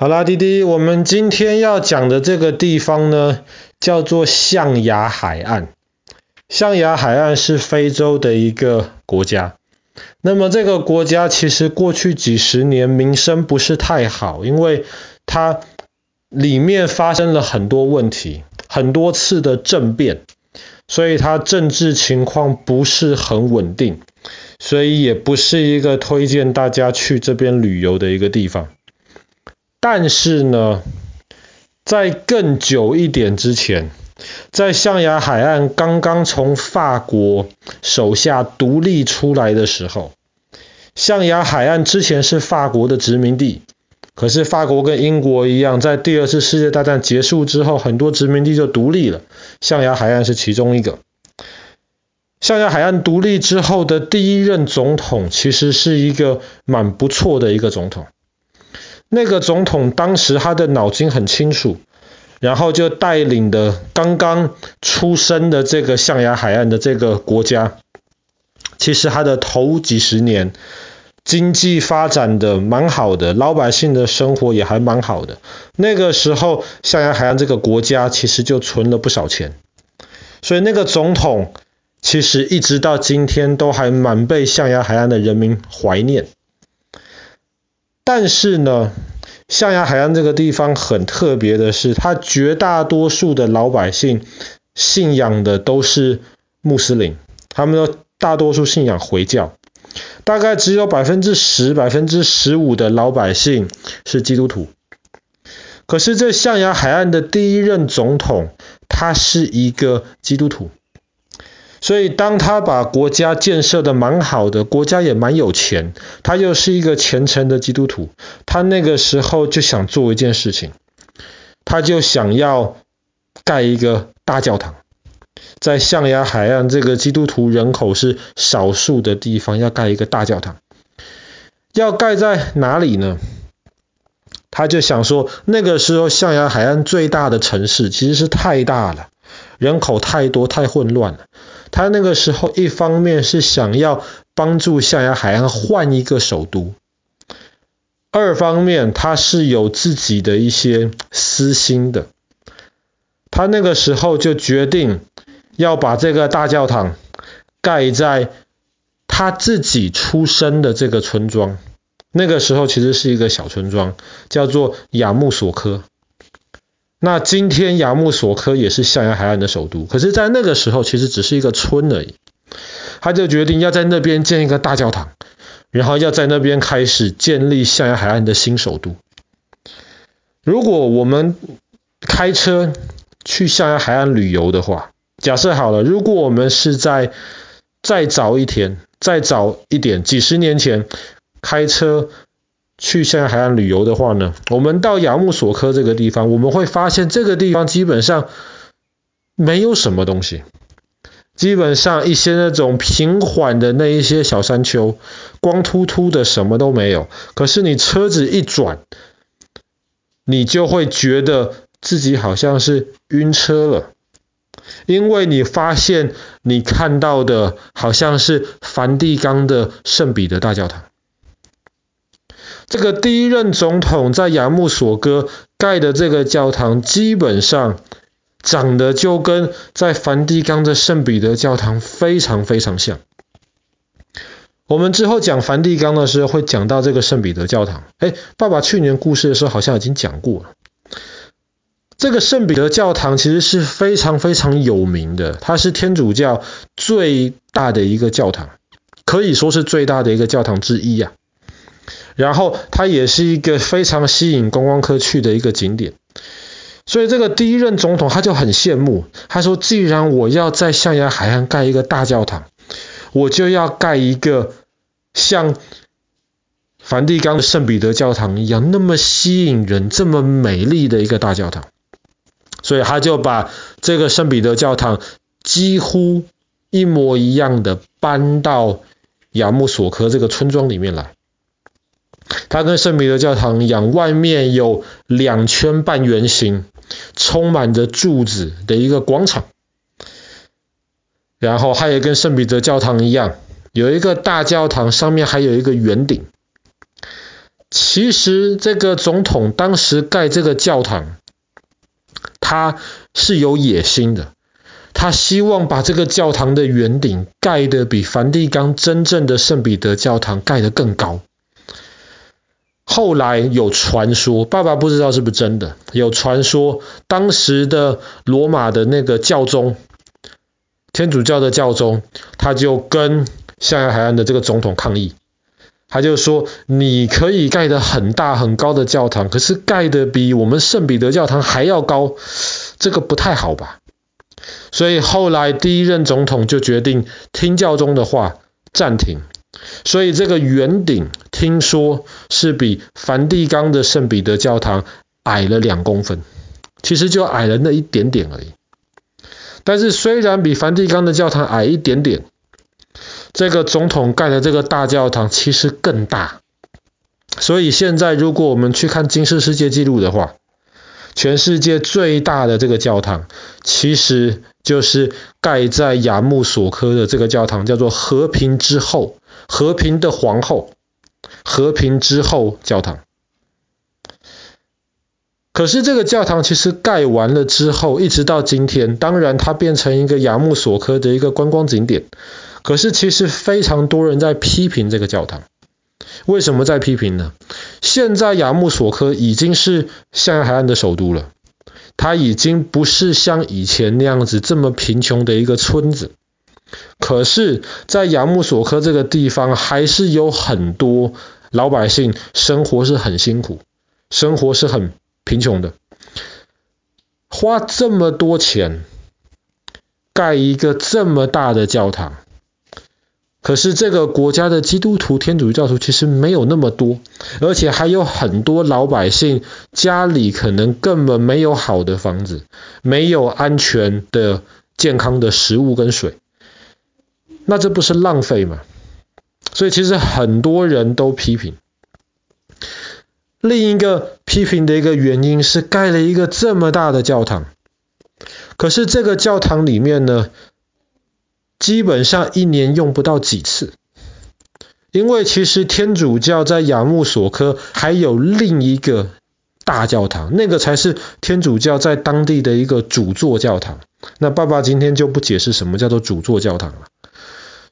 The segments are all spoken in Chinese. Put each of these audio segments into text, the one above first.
好啦，滴滴，我们今天要讲的这个地方呢，叫做象牙海岸。象牙海岸是非洲的一个国家。那么这个国家其实过去几十年名声不是太好，因为它里面发生了很多问题，很多次的政变，所以它政治情况不是很稳定，所以也不是一个推荐大家去这边旅游的一个地方。但是呢，在更久一点之前，在象牙海岸刚刚从法国手下独立出来的时候，象牙海岸之前是法国的殖民地。可是法国跟英国一样，在第二次世界大战结束之后，很多殖民地就独立了，象牙海岸是其中一个。象牙海岸独立之后的第一任总统，其实是一个蛮不错的一个总统。那个总统当时他的脑筋很清楚，然后就带领的刚刚出生的这个象牙海岸的这个国家，其实他的头几十年经济发展的蛮好的，老百姓的生活也还蛮好的。那个时候象牙海岸这个国家其实就存了不少钱，所以那个总统其实一直到今天都还蛮被象牙海岸的人民怀念。但是呢，象牙海岸这个地方很特别的是，它绝大多数的老百姓信仰的都是穆斯林，他们大多数信仰回教，大概只有百分之十、百分之十五的老百姓是基督徒。可是这象牙海岸的第一任总统，他是一个基督徒。所以，当他把国家建设的蛮好的，国家也蛮有钱，他又是一个虔诚的基督徒，他那个时候就想做一件事情，他就想要盖一个大教堂，在象牙海岸这个基督徒人口是少数的地方，要盖一个大教堂，要盖在哪里呢？他就想说，那个时候象牙海岸最大的城市其实是太大了，人口太多，太混乱了。他那个时候一方面是想要帮助象牙海岸换一个首都，二方面他是有自己的一些私心的。他那个时候就决定要把这个大教堂盖在他自己出生的这个村庄。那个时候其实是一个小村庄，叫做亚穆索科。那今天亚穆索科也是象牙海岸的首都，可是，在那个时候其实只是一个村而已。他就决定要在那边建一个大教堂，然后要在那边开始建立象牙海岸的新首都。如果我们开车去象牙海岸旅游的话，假设好了，如果我们是在再早一天、再早一点、几十年前开车。去现在海岸旅游的话呢，我们到亚穆索科这个地方，我们会发现这个地方基本上没有什么东西，基本上一些那种平缓的那一些小山丘，光秃秃的什么都没有。可是你车子一转，你就会觉得自己好像是晕车了，因为你发现你看到的好像是梵蒂冈的圣彼得大教堂。这个第一任总统在亚穆索哥盖的这个教堂，基本上长得就跟在梵蒂冈的圣彼得教堂非常非常像。我们之后讲梵蒂冈的时候会讲到这个圣彼得教堂。哎，爸爸去年故事的时候好像已经讲过了。这个圣彼得教堂其实是非常非常有名的，它是天主教最大的一个教堂，可以说是最大的一个教堂之一呀。然后它也是一个非常吸引观光客去的一个景点，所以这个第一任总统他就很羡慕，他说：“既然我要在象牙海岸盖一个大教堂，我就要盖一个像梵蒂冈的圣彼得教堂一样那么吸引人、这么美丽的一个大教堂。”所以他就把这个圣彼得教堂几乎一模一样的搬到亚穆索科这个村庄里面来。它跟圣彼得教堂一样，外面有两圈半圆形、充满着柱子的一个广场。然后它也跟圣彼得教堂一样，有一个大教堂，上面还有一个圆顶。其实这个总统当时盖这个教堂，他是有野心的，他希望把这个教堂的圆顶盖得比梵蒂冈真正的圣彼得教堂盖得更高。后来有传说，爸爸不知道是不是真的，有传说当时的罗马的那个教宗，天主教的教宗，他就跟象牙海岸的这个总统抗议。他就说：“你可以盖得很大很高的教堂，可是盖得比我们圣彼得教堂还要高，这个不太好吧？”所以后来第一任总统就决定听教宗的话，暂停。所以这个圆顶听说是比梵蒂冈的圣彼得教堂矮了两公分，其实就矮了那一点点而已。但是虽然比梵蒂冈的教堂矮一点点。这个总统盖的这个大教堂其实更大，所以现在如果我们去看金氏世界纪录的话，全世界最大的这个教堂其实就是盖在亚穆索科的这个教堂，叫做和平之后，和平的皇后，和平之后教堂。可是这个教堂其实盖完了之后，一直到今天，当然它变成一个亚穆索科的一个观光景点。可是其实非常多人在批评这个教堂，为什么在批评呢？现在亚穆索科已经是象牙海岸的首都了，它已经不是像以前那样子这么贫穷的一个村子。可是，在亚穆索科这个地方，还是有很多老百姓生活是很辛苦，生活是很贫穷的，花这么多钱盖一个这么大的教堂。可是这个国家的基督徒、天主教徒其实没有那么多，而且还有很多老百姓家里可能根本没有好的房子，没有安全的、健康的食物跟水，那这不是浪费吗？所以其实很多人都批评。另一个批评的一个原因是盖了一个这么大的教堂，可是这个教堂里面呢，基本上一年用不到几次，因为其实天主教在亚穆索科还有另一个大教堂，那个才是天主教在当地的一个主座教堂。那爸爸今天就不解释什么叫做主座教堂了。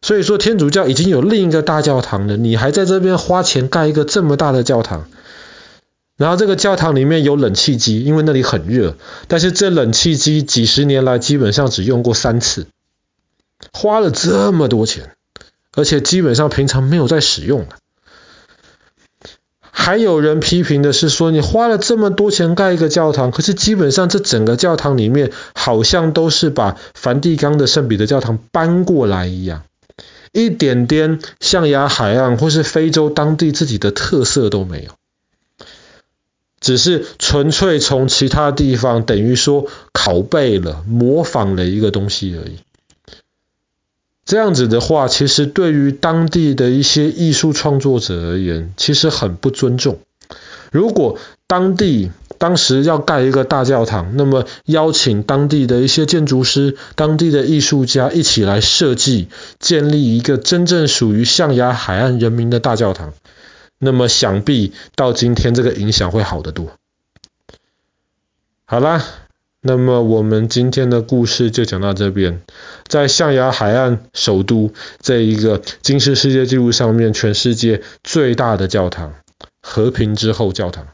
所以说天主教已经有另一个大教堂了，你还在这边花钱盖一个这么大的教堂，然后这个教堂里面有冷气机，因为那里很热，但是这冷气机几十年来基本上只用过三次。花了这么多钱，而且基本上平常没有在使用的。还有人批评的是说，你花了这么多钱盖一个教堂，可是基本上这整个教堂里面好像都是把梵蒂冈的圣彼得教堂搬过来一样，一点点象牙海岸或是非洲当地自己的特色都没有，只是纯粹从其他地方等于说拷贝了、模仿了一个东西而已。这样子的话，其实对于当地的一些艺术创作者而言，其实很不尊重。如果当地当时要盖一个大教堂，那么邀请当地的一些建筑师、当地的艺术家一起来设计，建立一个真正属于象牙海岸人民的大教堂，那么想必到今天这个影响会好得多。好啦。那么我们今天的故事就讲到这边，在象牙海岸首都这一个金氏世界纪录上面，全世界最大的教堂——和平之后教堂。